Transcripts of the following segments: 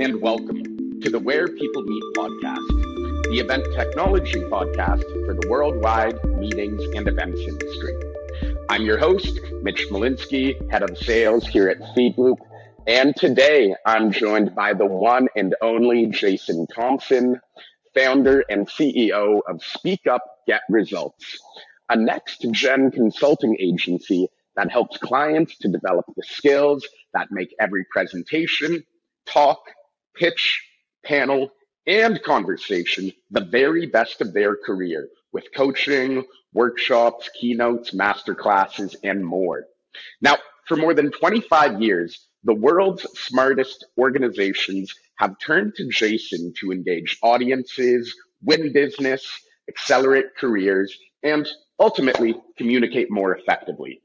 and welcome to the Where People Meet podcast, the event technology podcast for the worldwide meetings and events industry. I'm your host, Mitch Malinsky, head of sales here at Feedloop, and today I'm joined by the one and only Jason Thompson, founder and CEO of Speak Up Get Results, a next gen consulting agency that helps clients to develop the skills that make every presentation, talk, pitch, panel, and conversation the very best of their career with coaching, workshops, keynotes, masterclasses, and more. Now, for more than 25 years, the world's smartest organizations have turned to Jason to engage audiences, win business, accelerate careers, and ultimately communicate more effectively.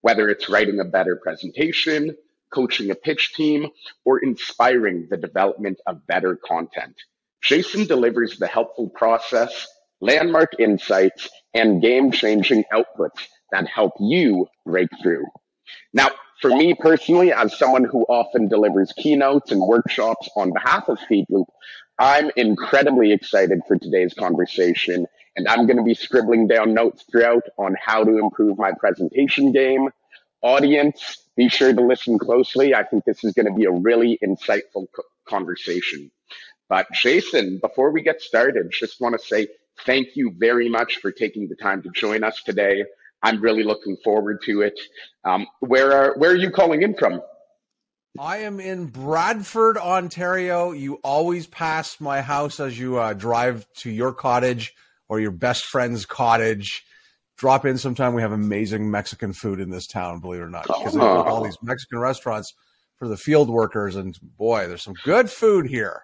Whether it's writing a better presentation, coaching a pitch team, or inspiring the development of better content. Jason delivers the helpful process, landmark insights, and game changing outputs that help you break through. Now, for me personally, as someone who often delivers keynotes and workshops on behalf of Feedloop, I'm incredibly excited for today's conversation, and I'm going to be scribbling down notes throughout on how to improve my presentation game, audience, be sure to listen closely. I think this is going to be a really insightful co- conversation. But Jason, before we get started, just want to say thank you very much for taking the time to join us today. I'm really looking forward to it. Um, where are where are you calling in from? I am in Bradford, Ontario. You always pass my house as you uh, drive to your cottage or your best friend's cottage drop in sometime. We have amazing Mexican food in this town, believe it or not, because oh. they have all these Mexican restaurants for the field workers. And boy, there's some good food here.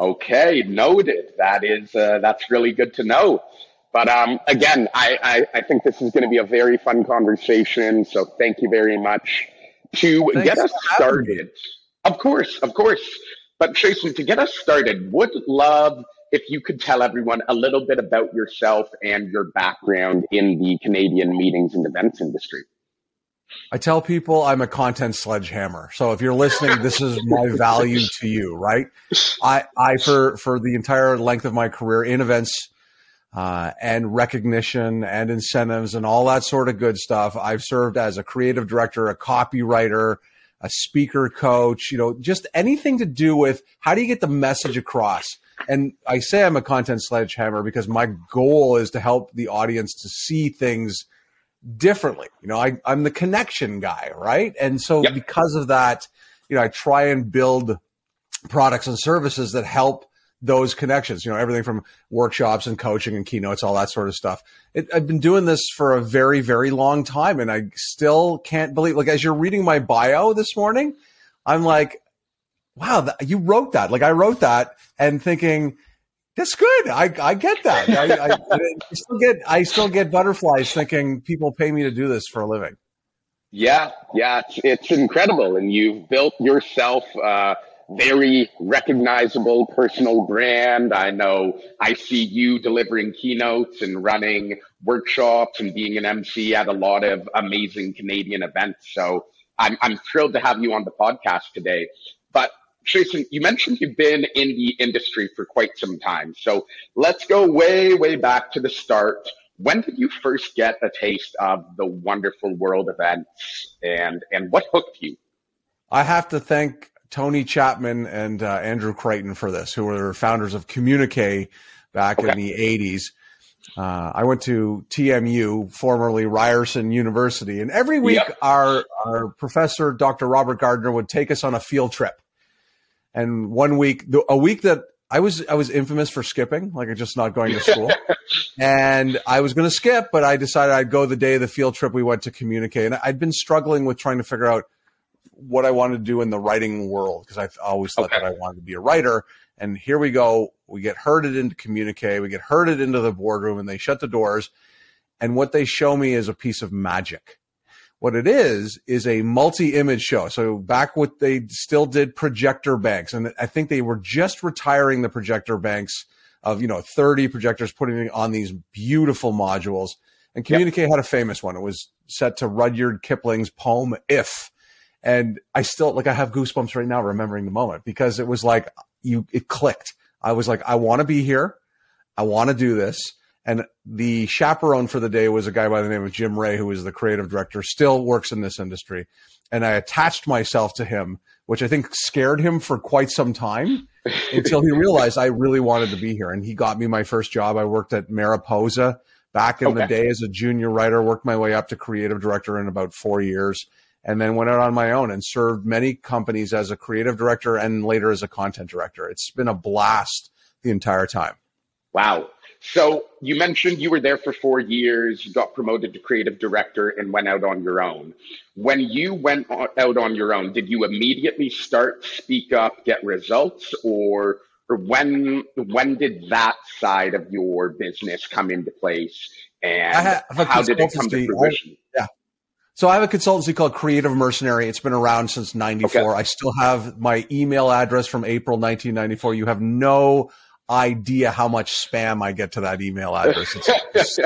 Okay, noted. That is uh, that's really good to know. But um, again, I, I, I think this is going to be a very fun conversation. So thank you very much to Thanks get us started. Of course, of course. But Jason, to get us started, would love if you could tell everyone a little bit about yourself and your background in the Canadian meetings and events industry. I tell people I'm a content sledgehammer. So if you're listening, this is my value to you, right? I, I for for the entire length of my career in events uh, and recognition and incentives and all that sort of good stuff, I've served as a creative director, a copywriter, a speaker coach. You know, just anything to do with how do you get the message across and I say I'm a content sledgehammer because my goal is to help the audience to see things differently. You know, I, I'm the connection guy, right? And so yep. because of that, you know, I try and build products and services that help those connections, you know, everything from workshops and coaching and keynotes, all that sort of stuff. It, I've been doing this for a very, very long time and I still can't believe, like, as you're reading my bio this morning, I'm like, wow, that, you wrote that. Like I wrote that and thinking, that's good. I, I get that. I, I, I, still get I still get butterflies thinking people pay me to do this for a living. Yeah, yeah, it's, it's incredible, and you've built yourself a very recognizable personal brand. I know I see you delivering keynotes and running workshops and being an MC at a lot of amazing Canadian events. So I'm I'm thrilled to have you on the podcast today. But Jason, you mentioned you've been in the industry for quite some time. So let's go way, way back to the start. When did you first get a taste of the wonderful world events and, and what hooked you? I have to thank Tony Chapman and uh, Andrew Crichton for this, who were founders of Communique back okay. in the 80s. Uh, I went to TMU, formerly Ryerson University, and every week yep. our, our professor, Dr. Robert Gardner, would take us on a field trip and one week, a week that I was I was infamous for skipping, like just not going to school. and I was going to skip, but I decided I'd go the day of the field trip. We went to Communique. and I'd been struggling with trying to figure out what I wanted to do in the writing world because I always thought okay. that I wanted to be a writer. And here we go. We get herded into Communique. We get herded into the boardroom, and they shut the doors. And what they show me is a piece of magic. What it is is a multi-image show. So back what they still did projector banks, and I think they were just retiring the projector banks of you know 30 projectors, putting on these beautiful modules. And Communique yep. had a famous one. It was set to Rudyard Kipling's poem "If," And I still like I have goosebumps right now remembering the moment because it was like you it clicked. I was like, I want to be here. I want to do this. And the chaperone for the day was a guy by the name of Jim Ray, who was the creative director, still works in this industry. And I attached myself to him, which I think scared him for quite some time until he realized I really wanted to be here. And he got me my first job. I worked at Mariposa back in okay. the day as a junior writer, worked my way up to creative director in about four years, and then went out on my own and served many companies as a creative director and later as a content director. It's been a blast the entire time. Wow. So you mentioned you were there for four years, you got promoted to creative director and went out on your own. When you went out on your own, did you immediately start Speak Up, Get Results, or or when when did that side of your business come into place, and how did it come to fruition? I, yeah. So I have a consultancy called Creative Mercenary. It's been around since '94. Okay. I still have my email address from April 1994. You have no idea how much spam I get to that email address. It's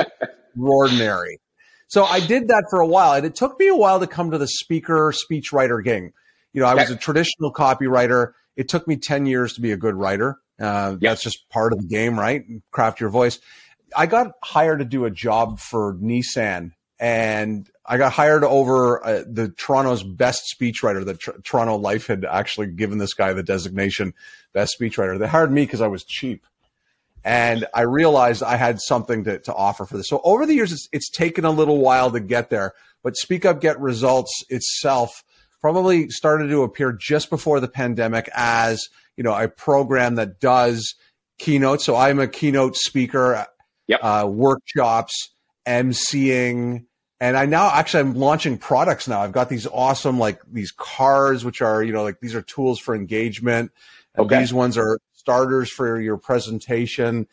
extraordinary. So I did that for a while, and it took me a while to come to the speaker speechwriter game. You know, I was a traditional copywriter. It took me 10 years to be a good writer. Uh, That's just part of the game, right? Craft your voice. I got hired to do a job for Nissan and I got hired over uh, the Toronto's best speechwriter. The Tr- Toronto Life had actually given this guy the designation best speechwriter. They hired me because I was cheap, and I realized I had something to, to offer for this. So over the years, it's, it's taken a little while to get there. But Speak Up Get Results itself probably started to appear just before the pandemic as you know a program that does keynotes. So I'm a keynote speaker, yep. uh, workshops, emceeing and I now actually I'm launching products now. I've got these awesome like these cards, which are you know like these are tools for engagement, and okay. these ones are starters for your presentation.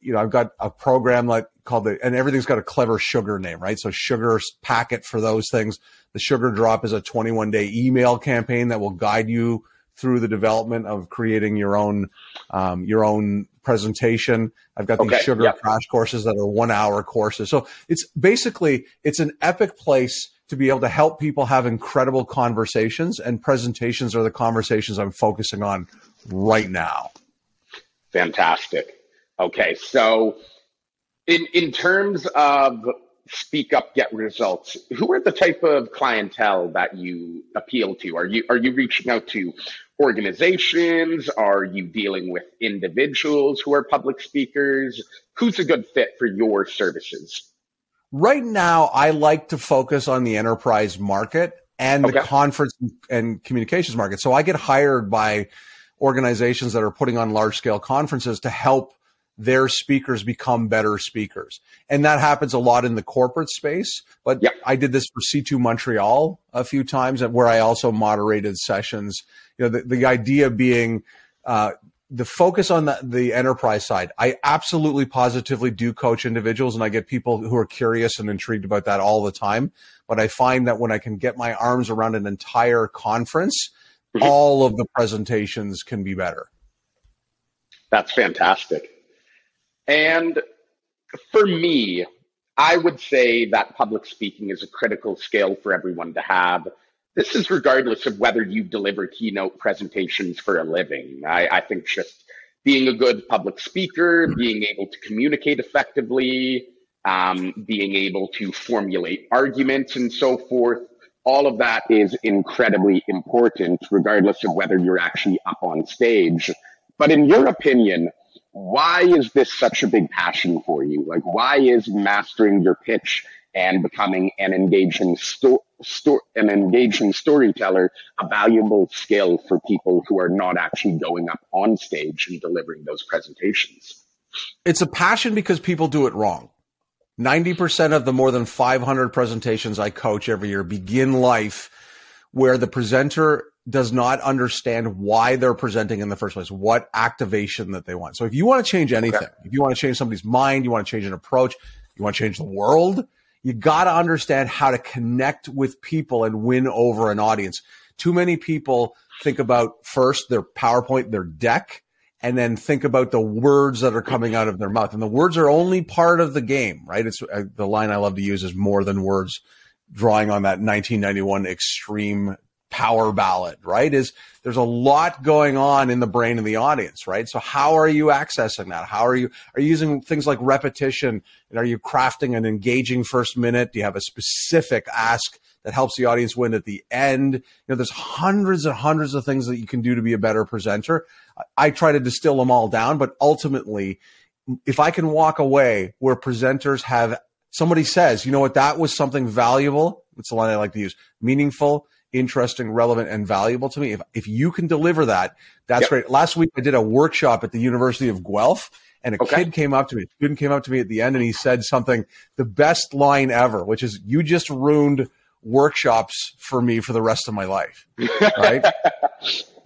You know, I've got a program like called the, and everything's got a clever sugar name, right? So sugar packet for those things. The sugar drop is a 21 day email campaign that will guide you through the development of creating your own um, your own presentation. I've got these okay, sugar yep. crash courses that are one hour courses. So it's basically it's an epic place to be able to help people have incredible conversations and presentations are the conversations I'm focusing on right now. Fantastic. Okay, so in in terms of speak up, get results. Who are the type of clientele that you appeal to? Are you are you reaching out to organizations? Are you dealing with individuals who are public speakers? Who's a good fit for your services? Right now, I like to focus on the enterprise market and okay. the conference and communications market. So I get hired by organizations that are putting on large scale conferences to help their speakers become better speakers. And that happens a lot in the corporate space. But yep. I did this for C2 Montreal a few times where I also moderated sessions. You know, the, the idea being, uh, the focus on the, the enterprise side. I absolutely positively do coach individuals and I get people who are curious and intrigued about that all the time. But I find that when I can get my arms around an entire conference, mm-hmm. all of the presentations can be better. That's fantastic. And for me, I would say that public speaking is a critical skill for everyone to have. This is regardless of whether you deliver keynote presentations for a living. I, I think just being a good public speaker, being able to communicate effectively, um, being able to formulate arguments and so forth, all of that is incredibly important, regardless of whether you're actually up on stage. But in your opinion, why is this such a big passion for you? Like, why is mastering your pitch and becoming an engaging sto- sto- an engaging storyteller a valuable skill for people who are not actually going up on stage and delivering those presentations? It's a passion because people do it wrong. 90% of the more than 500 presentations I coach every year begin life where the presenter does not understand why they're presenting in the first place, what activation that they want. So if you want to change anything, okay. if you want to change somebody's mind, you want to change an approach, you want to change the world, you got to understand how to connect with people and win over an audience. Too many people think about first their PowerPoint, their deck, and then think about the words that are coming out of their mouth. And the words are only part of the game, right? It's uh, the line I love to use is more than words, drawing on that 1991 extreme power ballad, right? Is there's a lot going on in the brain of the audience, right? So how are you accessing that? How are you are you using things like repetition? And are you crafting an engaging first minute? Do you have a specific ask that helps the audience win at the end? You know, there's hundreds and hundreds of things that you can do to be a better presenter. I try to distill them all down, but ultimately, if I can walk away where presenters have somebody says, you know what, that was something valuable. It's a line I like to use. Meaningful, interesting, relevant, and valuable to me. If, if you can deliver that, that's yep. great. Last week I did a workshop at the University of Guelph and a okay. kid came up to me, a student came up to me at the end and he said something, the best line ever, which is, you just ruined workshops for me for the rest of my life. Right.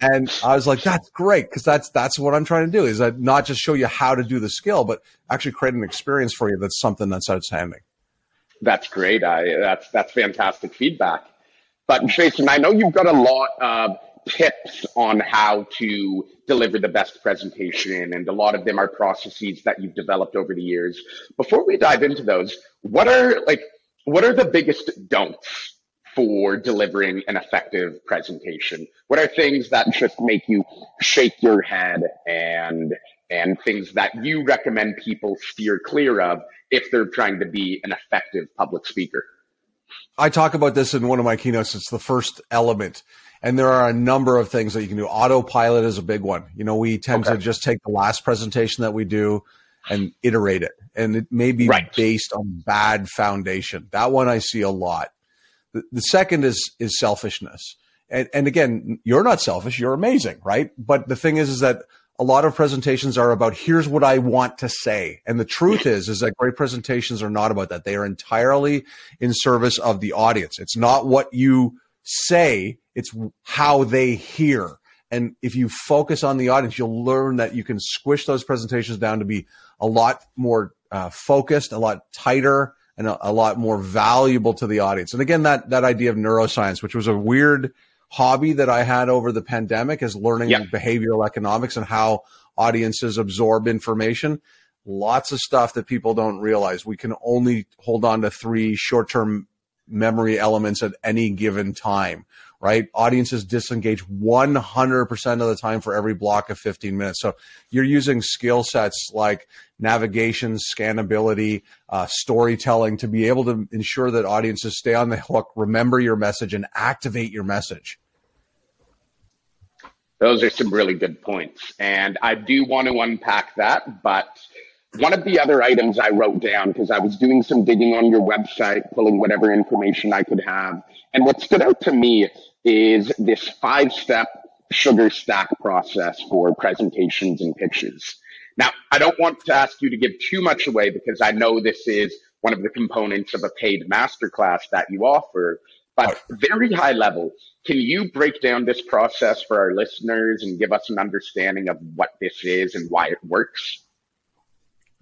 and I was like, that's great. Cause that's, that's what I'm trying to do is that not just show you how to do the skill, but actually create an experience for you. That's something that's outstanding. That's great. I, that's, that's fantastic feedback. But Jason, I know you've got a lot of tips on how to deliver the best presentation, and a lot of them are processes that you've developed over the years. Before we dive into those, what are like what are the biggest don'ts for delivering an effective presentation? What are things that just make you shake your head and and things that you recommend people steer clear of if they're trying to be an effective public speaker? I talk about this in one of my keynotes. It's the first element. And there are a number of things that you can do. Autopilot is a big one. You know, we tend okay. to just take the last presentation that we do and iterate it. And it may be right. based on bad foundation. That one I see a lot. The, the second is is selfishness. And, and again, you're not selfish. You're amazing, right? But the thing is, is that a lot of presentations are about here's what I want to say. And the truth is, is that great presentations are not about that. They are entirely in service of the audience. It's not what you say. It's how they hear. And if you focus on the audience, you'll learn that you can squish those presentations down to be a lot more uh, focused, a lot tighter, and a, a, lot more valuable to the audience. And again, that that idea of neuroscience, which was a weird hobby that I had over the pandemic is learning yep. behavioral economics and how audiences absorb information. Lots of stuff that people don't realize. We can only hold on to three short term memory elements at any given time, right? Audiences disengage 100% of the time for every block of 15 minutes. So you're using skill sets like navigation, scannability, uh, storytelling to be able to ensure that audiences stay on the hook, remember your message, and activate your message. Those are some really good points. And I do want to unpack that, but one of the other items I wrote down because I was doing some digging on your website, pulling whatever information I could have. And what stood out to me is this five step sugar stack process for presentations and pictures. Now, I don't want to ask you to give too much away because I know this is one of the components of a paid masterclass that you offer, but very high level, can you break down this process for our listeners and give us an understanding of what this is and why it works?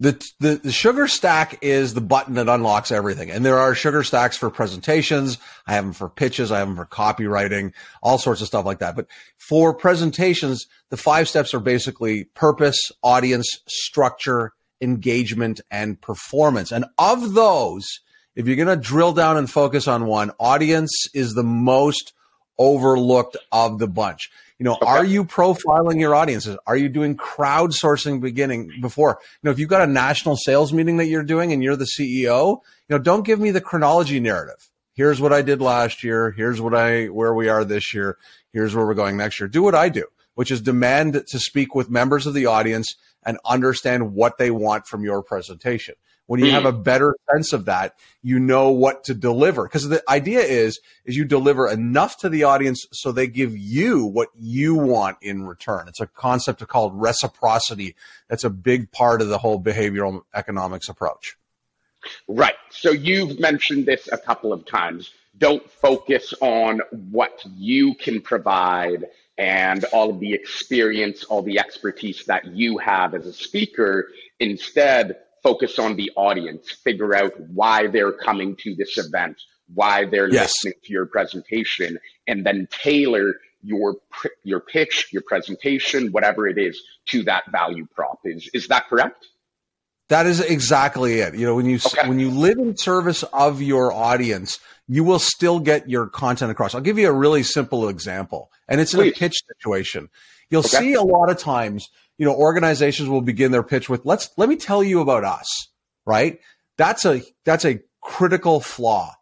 The, the, the sugar stack is the button that unlocks everything. And there are sugar stacks for presentations. I have them for pitches. I have them for copywriting, all sorts of stuff like that. But for presentations, the five steps are basically purpose, audience, structure, engagement, and performance. And of those, if you're going to drill down and focus on one, audience is the most overlooked of the bunch. You know, okay. are you profiling your audiences? Are you doing crowdsourcing beginning before? You know, if you've got a national sales meeting that you're doing and you're the CEO, you know, don't give me the chronology narrative. Here's what I did last year. Here's what I, where we are this year. Here's where we're going next year. Do what I do, which is demand to speak with members of the audience and understand what they want from your presentation. When you have hmm. a better sense of that, you know what to deliver. Because the idea is, is you deliver enough to the audience so they give you what you want in return. It's a concept called reciprocity. That's a big part of the whole behavioral economics approach. Right. So you've mentioned this a couple of times. Don't focus on what you can provide and all of the experience, all the expertise that you have as a speaker. Instead, focus on the audience, figure out why they're coming to this event, why they're yes. listening to your presentation, and then tailor your your pitch, your presentation, whatever it is, to that value prop. Is is that correct? That is exactly it. You know, when you okay. when you live in service of your audience, you will still get your content across. I'll give you a really simple example, and it's in a pitch situation. You'll okay. see a lot of times, you know, organizations will begin their pitch with, let's, let me tell you about us, right? That's a, that's a critical flaw.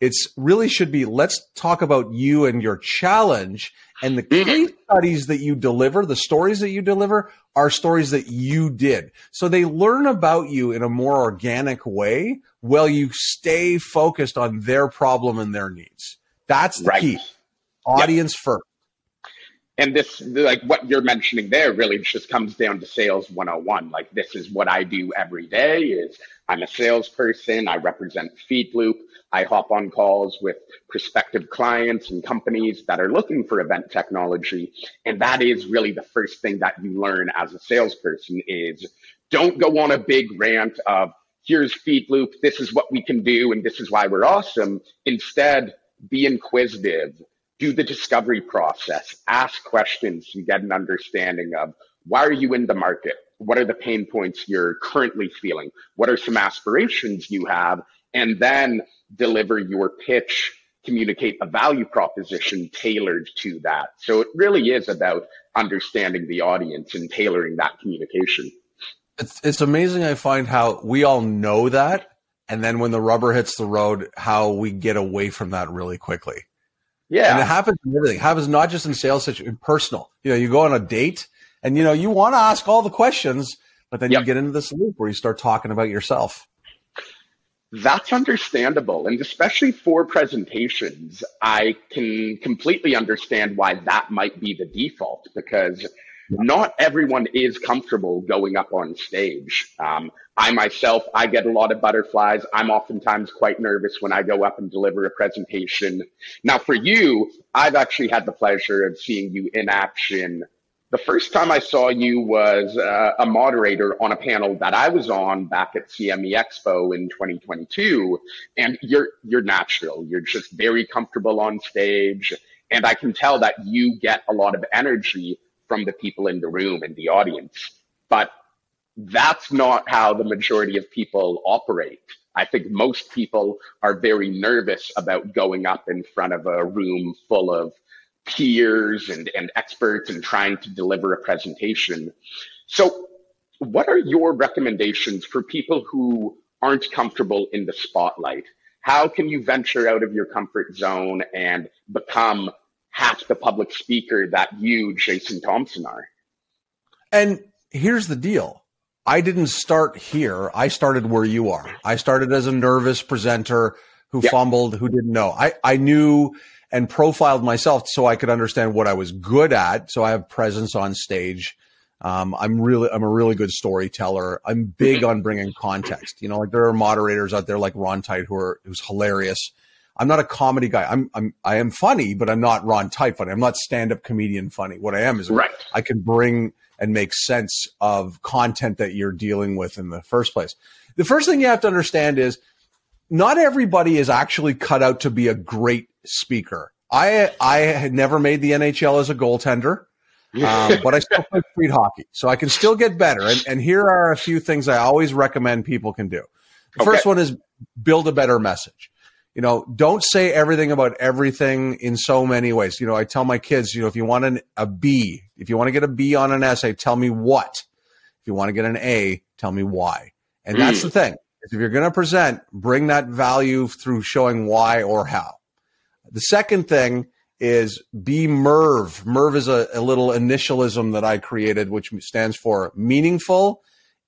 It's really should be, let's talk about you and your challenge and the mm-hmm. case studies that you deliver, the stories that you deliver are stories that you did. So they learn about you in a more organic way while you stay focused on their problem and their needs. That's the right. key. Audience yep. first. And this, like what you're mentioning there, really just comes down to sales 101. Like this is what I do every day. Is I'm a salesperson. I represent Feedloop. I hop on calls with prospective clients and companies that are looking for event technology. And that is really the first thing that you learn as a salesperson is don't go on a big rant of here's Feedloop. This is what we can do. And this is why we're awesome. Instead, be inquisitive do the discovery process, ask questions and get an understanding of why are you in the market? What are the pain points you're currently feeling? What are some aspirations you have? And then deliver your pitch, communicate a value proposition tailored to that. So it really is about understanding the audience and tailoring that communication. It's, it's amazing. I find how we all know that. And then when the rubber hits the road, how we get away from that really quickly. Yeah. And it happens in everything. It happens not just in sales situation, personal. You know, you go on a date and you know, you want to ask all the questions, but then yep. you get into this loop where you start talking about yourself. That's understandable. And especially for presentations, I can completely understand why that might be the default because not everyone is comfortable going up on stage. Um, I myself, I get a lot of butterflies. I'm oftentimes quite nervous when I go up and deliver a presentation. Now, for you, I've actually had the pleasure of seeing you in action. The first time I saw you was uh, a moderator on a panel that I was on back at CME Expo in 2022, and you're you're natural. You're just very comfortable on stage, and I can tell that you get a lot of energy from the people in the room and the audience. But that's not how the majority of people operate. I think most people are very nervous about going up in front of a room full of peers and, and experts and trying to deliver a presentation. So, what are your recommendations for people who aren't comfortable in the spotlight? How can you venture out of your comfort zone and become half the public speaker that you, Jason Thompson, are? And here's the deal I didn't start here. I started where you are. I started as a nervous presenter who yeah. fumbled, who didn't know. I, I knew and profiled myself so I could understand what I was good at. So I have presence on stage. Um, I'm really, I'm a really good storyteller. I'm big on bringing context. You know, like there are moderators out there like Ron Tite who are, who's hilarious. I'm not a comedy guy. I'm, I'm, I am funny, but I'm not Ron Tite funny. I'm not stand up comedian funny. What I am is right. I can bring and make sense of content that you're dealing with in the first place. The first thing you have to understand is not everybody is actually cut out to be a great speaker. I I had never made the NHL as a goaltender, um, but I still play street hockey, so I can still get better. And, and here are a few things I always recommend people can do. The okay. first one is build a better message you know, don't say everything about everything in so many ways. You know, I tell my kids, you know, if you want an, a B, if you want to get a B on an essay, tell me what. If you want to get an A, tell me why. And hmm. that's the thing. If you're going to present, bring that value through showing why or how. The second thing is be MERV. MERV is a, a little initialism that I created, which stands for meaningful,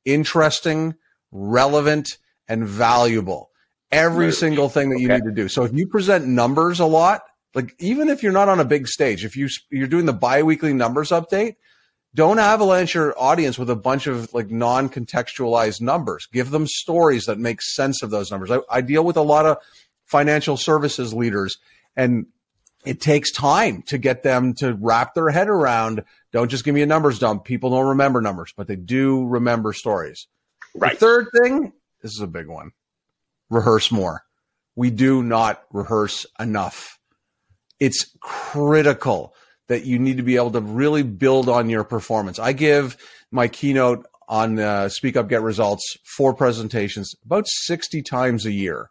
interesting, relevant, and valuable every single thing that you need to do. So if you present numbers a lot, like even if you're not on a big stage, if you you're doing the biweekly numbers update, don't avalanche your audience with a bunch of like non-contextualized numbers. Give them stories that make sense of those numbers. I, I deal with a lot of financial services leaders and it takes time to get them to wrap their head around don't just give me a numbers dump people don't remember numbers but they do remember stories right the third thing this is a big one rehearse more. We do not rehearse enough. It's critical that you need to be able to really build on your performance. I give my keynote on uh, Speak Up Get Results four presentations about 60 times a year.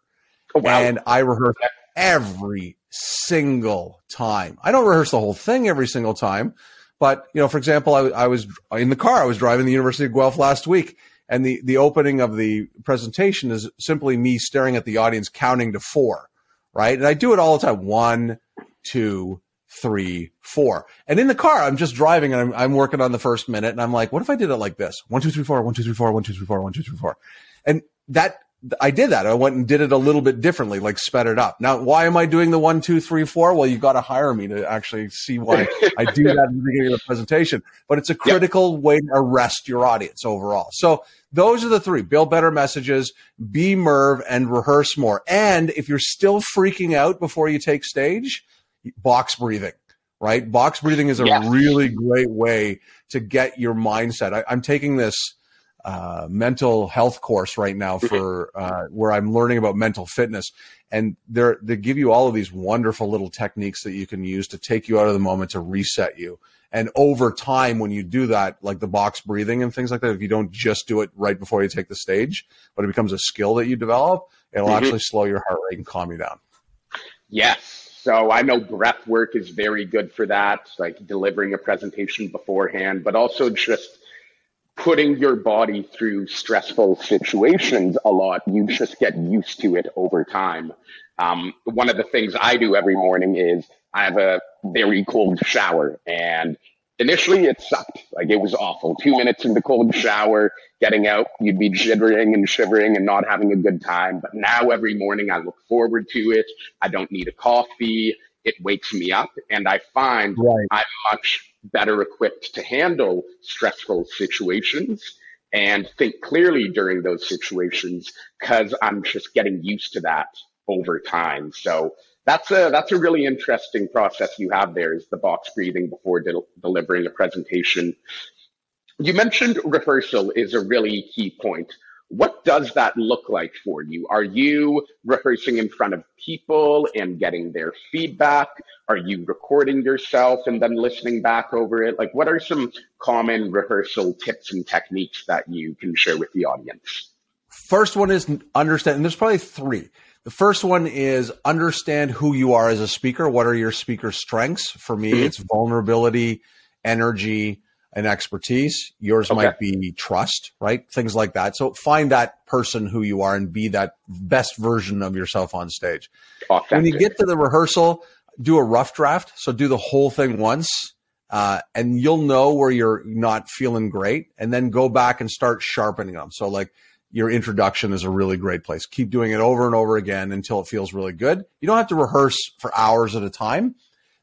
Oh, wow. And I rehearse every single time. I don't rehearse the whole thing every single time, but you know, for example, I, I was in the car. I was driving the University of Guelph last week, and the the opening of the presentation is simply me staring at the audience, counting to four, right? And I do it all the time: one, two, three, four. And in the car, I'm just driving and I'm, I'm working on the first minute, and I'm like, what if I did it like this? One, two, three, four. One, two, three, four. One, two, three, four. One, two, three, four. And that I did that. I went and did it a little bit differently, like sped it up. Now, why am I doing the one, two, three, four? Well, you've got to hire me to actually see why I do that in the beginning of the presentation. But it's a critical way to arrest your audience overall. So those are the three: build better messages, be Merv, and rehearse more. And if you're still freaking out before you take stage, box breathing. Right, box breathing is a yes. really great way to get your mindset. I, I'm taking this uh, mental health course right now mm-hmm. for uh, where I'm learning about mental fitness, and they they give you all of these wonderful little techniques that you can use to take you out of the moment to reset you. And over time, when you do that, like the box breathing and things like that, if you don't just do it right before you take the stage, but it becomes a skill that you develop, it'll mm-hmm. actually slow your heart rate and calm you down. Yes. So I know breath work is very good for that, like delivering a presentation beforehand, but also just putting your body through stressful situations a lot, you just get used to it over time. Um, one of the things I do every morning is I have a very cold shower and initially it sucked. Like it was awful. Two minutes in the cold shower, getting out, you'd be jittering and shivering and not having a good time. But now every morning I look forward to it. I don't need a coffee. It wakes me up and I find right. I'm much better equipped to handle stressful situations and think clearly during those situations because I'm just getting used to that over time. So that's a that's a really interesting process you have there is the box breathing before de- delivering a presentation. You mentioned rehearsal is a really key point. What does that look like for you? Are you rehearsing in front of people and getting their feedback? Are you recording yourself and then listening back over it? Like, what are some common rehearsal tips and techniques that you can share with the audience? First one is understand, and there's probably three. The first one is understand who you are as a speaker. What are your speaker strengths? For me, mm-hmm. it's vulnerability, energy, and expertise. Yours okay. might be trust, right? Things like that. So find that person who you are and be that best version of yourself on stage. Authentic. When you get to the rehearsal, do a rough draft. So do the whole thing once. Uh, and you'll know where you're not feeling great and then go back and start sharpening them. So like your introduction is a really great place. Keep doing it over and over again until it feels really good. You don't have to rehearse for hours at a time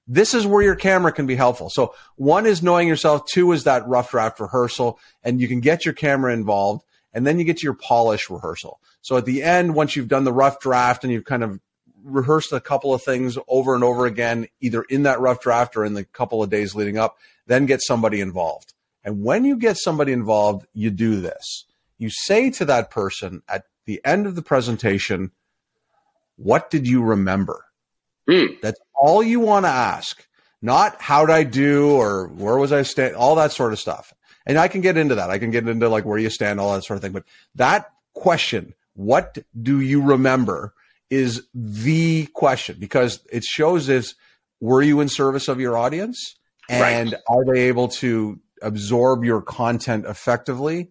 this is where your camera can be helpful. So one is knowing yourself. Two is that rough draft rehearsal and you can get your camera involved and then you get to your polish rehearsal. So at the end, once you've done the rough draft and you've kind of rehearsed a couple of things over and over again, either in that rough draft or in the couple of days leading up, then get somebody involved. And when you get somebody involved, you do this. You say to that person at the end of the presentation, what did you remember? Mm. That's all you want to ask. Not how did I do or where was I stand, all that sort of stuff. And I can get into that. I can get into like where you stand, all that sort of thing. But that question, what do you remember, is the question because it shows is were you in service of your audience and right. are they able to absorb your content effectively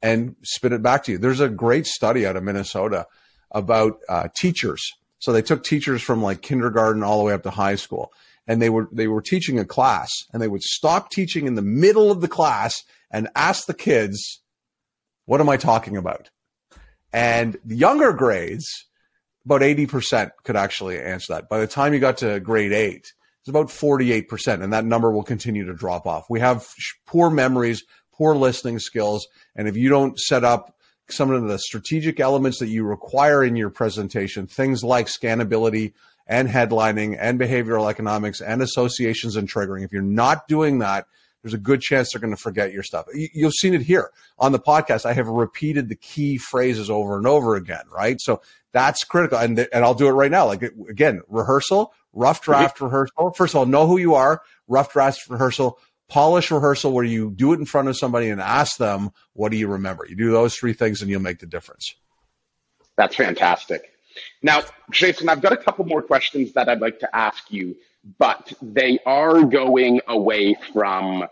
and spit it back to you? There's a great study out of Minnesota about uh, teachers so they took teachers from like kindergarten all the way up to high school and they were they were teaching a class and they would stop teaching in the middle of the class and ask the kids, "What am I talking about?" And the younger grades, about 80% could actually answer that. By the time you got to grade 8, it's about 48% and that number will continue to drop off. We have poor memories, poor listening skills, and if you don't set up some of the strategic elements that you require in your presentation, things like scannability and headlining and behavioral economics and associations and triggering. If you're not doing that, there's a good chance they're going to forget your stuff. You've seen it here on the podcast. I have repeated the key phrases over and over again, right? So that's critical. And, and I'll do it right now. Like again, rehearsal, rough draft mm-hmm. rehearsal. First of all, know who you are, rough draft rehearsal, polish rehearsal where you do it in front of somebody and ask them, what do you remember? You do those three things and you'll make the difference. That's fantastic. Now, Jason, I've got a couple more questions that I'd like to ask you, but they are going away from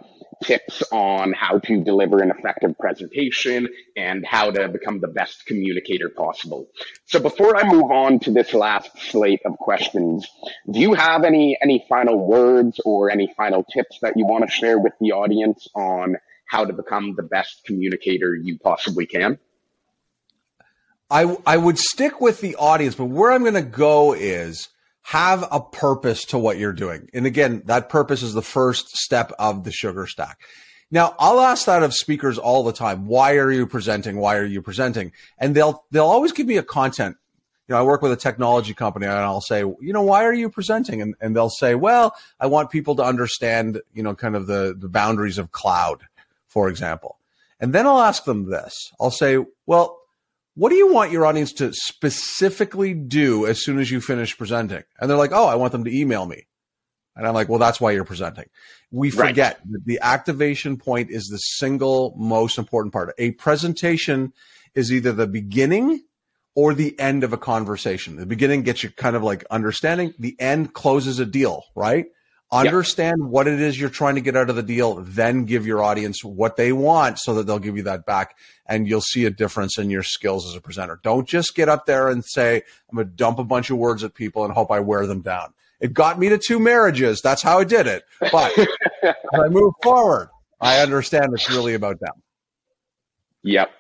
tips on how to deliver an effective presentation and how to become the best communicator possible. So before I move on to this last slate of questions, do you have any any final words or any final tips that you want to share with the audience on how to become the best communicator you possibly can? I I would stick with the audience, but where I'm going to go is have a purpose to what you're doing. And again, that purpose is the first step of the sugar stack. Now, I'll ask that of speakers all the time. Why are you presenting? Why are you presenting? And they'll they'll always give me a content. You know, I work with a technology company and I'll say, you know, why are you presenting? And, and they'll say, well, I want people to understand, you know, kind of the, the boundaries of cloud, for example. And then I'll ask them this. I'll say, well, what do you want your audience to specifically do as soon as you finish presenting? And they're like, oh, I want them to email me. And I'm like, well, that's why you're presenting. We forget right. that the activation point is the single most important part. A presentation is either the beginning or the end of a conversation. The beginning gets you kind of like understanding, the end closes a deal, right? Understand yep. what it is you're trying to get out of the deal, then give your audience what they want so that they'll give you that back and you'll see a difference in your skills as a presenter. Don't just get up there and say, I'm going to dump a bunch of words at people and hope I wear them down. It got me to two marriages. That's how I did it. But as I move forward, I understand it's really about them. Yep.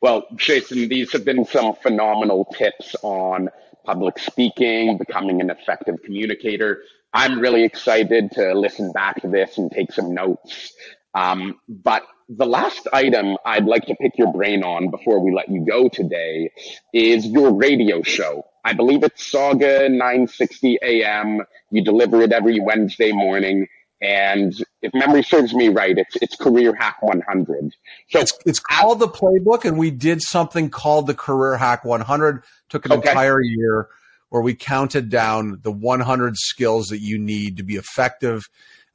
Well, Jason, these have been some phenomenal tips on public speaking, becoming an effective communicator. I'm really excited to listen back to this and take some notes. Um, but the last item I'd like to pick your brain on before we let you go today is your radio show. I believe it's Sauga 960 AM. You deliver it every Wednesday morning. And if memory serves me right, it's it's Career Hack 100. So it's, it's called the playbook, and we did something called the Career Hack 100. Took an okay. entire year where we counted down the 100 skills that you need to be effective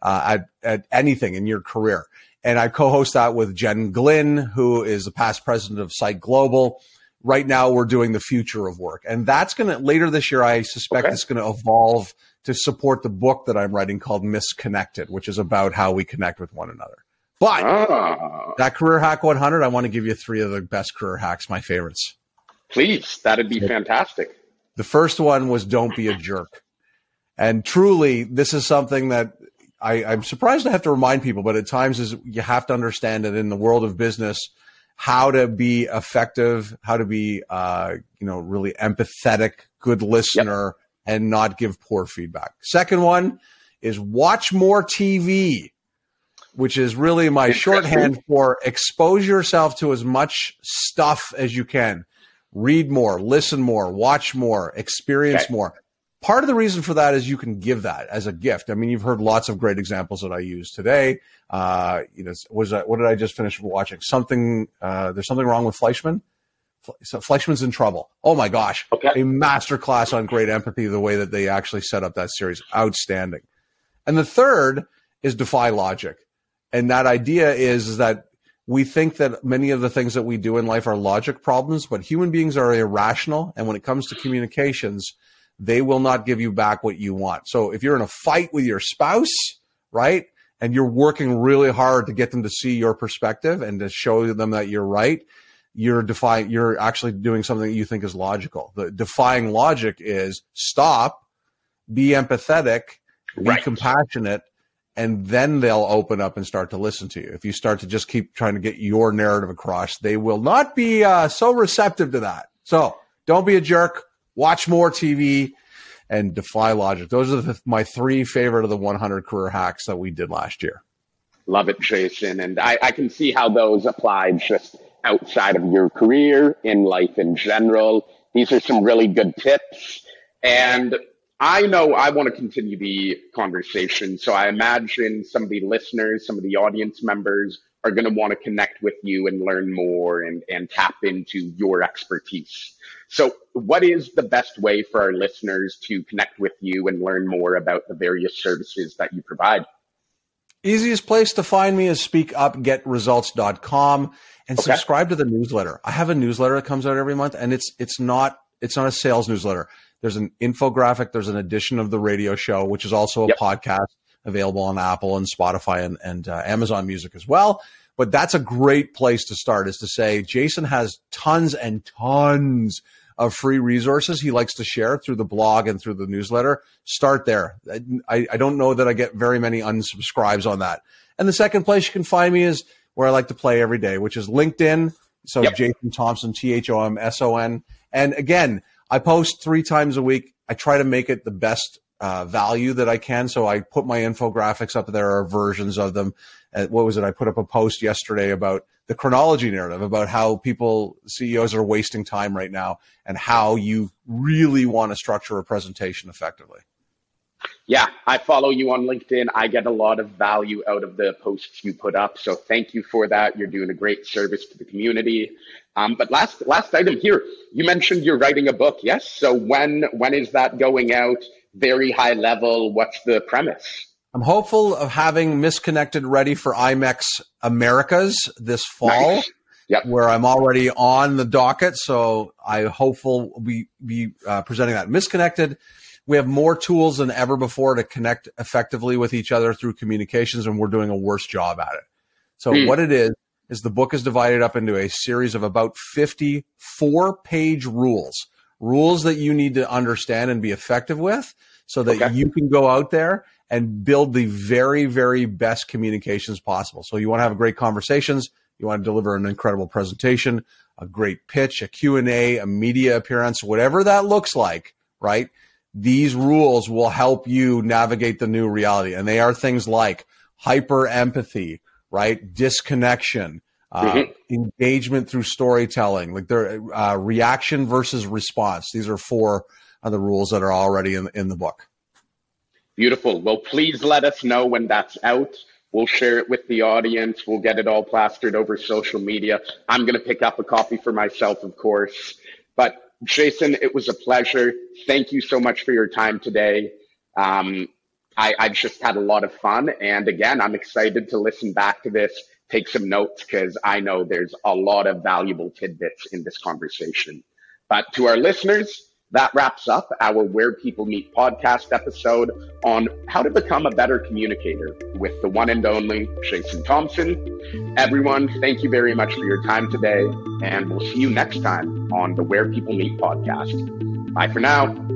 uh, at, at anything in your career. And I co-host that with Jen Glynn, who is the past president of Site Global. Right now, we're doing the future of work, and that's going to later this year. I suspect okay. it's going to evolve to support the book that I'm writing called Misconnected, which is about how we connect with one another. But ah. that career hack 100, I want to give you three of the best career hacks, my favorites. Please, that'd be fantastic. The first one was don't be a jerk. And truly, this is something that I, I'm surprised to have to remind people, but at times is you have to understand that in the world of business, how to be effective, how to be, uh, you know, really empathetic, good listener, yep. and not give poor feedback. Second one is watch more TV, which is really my shorthand for expose yourself to as much stuff as you can read more, listen more, watch more, experience okay. more. Part of the reason for that is you can give that as a gift. I mean, you've heard lots of great examples that I use today. Uh, you know, was that, what did I just finish watching? Something, uh, there's something wrong with Fleishman. So Fleishman's in trouble. Oh my gosh. Okay. A masterclass on great empathy, the way that they actually set up that series. Outstanding. And the third is defy logic. And that idea is, is that we think that many of the things that we do in life are logic problems, but human beings are irrational. And when it comes to communications, they will not give you back what you want. So if you're in a fight with your spouse, right, and you're working really hard to get them to see your perspective and to show them that you're right, you're defying, you're actually doing something that you think is logical. The defying logic is stop, be empathetic, be right. compassionate, and then they'll open up and start to listen to you. If you start to just keep trying to get your narrative across, they will not be uh, so receptive to that. So don't be a jerk. Watch more TV and defy logic. Those are the, my three favorite of the 100 career hacks that we did last year. Love it, Jason. And I, I can see how those apply just outside of your career in life in general. These are some really good tips. And I know I want to continue the conversation. So I imagine some of the listeners, some of the audience members are going to want to connect with you and learn more and, and tap into your expertise. So what is the best way for our listeners to connect with you and learn more about the various services that you provide? Easiest place to find me is speakupgetresults.com and okay. subscribe to the newsletter. I have a newsletter that comes out every month and it's it's not it's not a sales newsletter. There's an infographic. There's an edition of the radio show, which is also a yep. podcast available on Apple and Spotify and, and uh, Amazon Music as well. But that's a great place to start is to say Jason has tons and tons of free resources he likes to share through the blog and through the newsletter. Start there. I, I don't know that I get very many unsubscribes on that. And the second place you can find me is where I like to play every day, which is LinkedIn. So yep. Jason Thomson, T H O M S O N. And again, I post three times a week. I try to make it the best uh, value that I can. So I put my infographics up there, are versions of them. Uh, what was it? I put up a post yesterday about the chronology narrative, about how people, CEOs are wasting time right now and how you really want to structure a presentation effectively. Yeah, I follow you on LinkedIn. I get a lot of value out of the posts you put up. So thank you for that. You're doing a great service to the community. Um, but last last item here, you mentioned you're writing a book. Yes. So when when is that going out? Very high level. What's the premise? I'm hopeful of having Misconnected ready for IMEX Americas this fall. Nice. Yep. Where I'm already on the docket, so I hopeful we be uh, presenting that. Misconnected we have more tools than ever before to connect effectively with each other through communications, and we're doing a worse job at it. So mm. what it is is the book is divided up into a series of about 54 page rules, rules that you need to understand and be effective with so that okay. you can go out there and build the very, very best communications possible. So you want to have great conversations. You want to deliver an incredible presentation, a great pitch, a Q&A, a media appearance, whatever that looks like, right? These rules will help you navigate the new reality. And they are things like hyper empathy, right? Disconnection, uh, mm-hmm. engagement through storytelling, like their uh, reaction versus response. These are four of the rules that are already in, in the book. Beautiful. Well, please let us know when that's out. We'll share it with the audience. We'll get it all plastered over social media. I'm going to pick up a copy for myself, of course. But Jason, it was a pleasure. Thank you so much for your time today. Um, I, I just had a lot of fun. And again, I'm excited to listen back to this, take some notes, because I know there's a lot of valuable tidbits in this conversation. But to our listeners, that wraps up our Where People Meet podcast episode on how to become a better communicator with the one and only Jason Thomson. Everyone, thank you very much for your time today, and we'll see you next time on the Where People Meet podcast. Bye for now.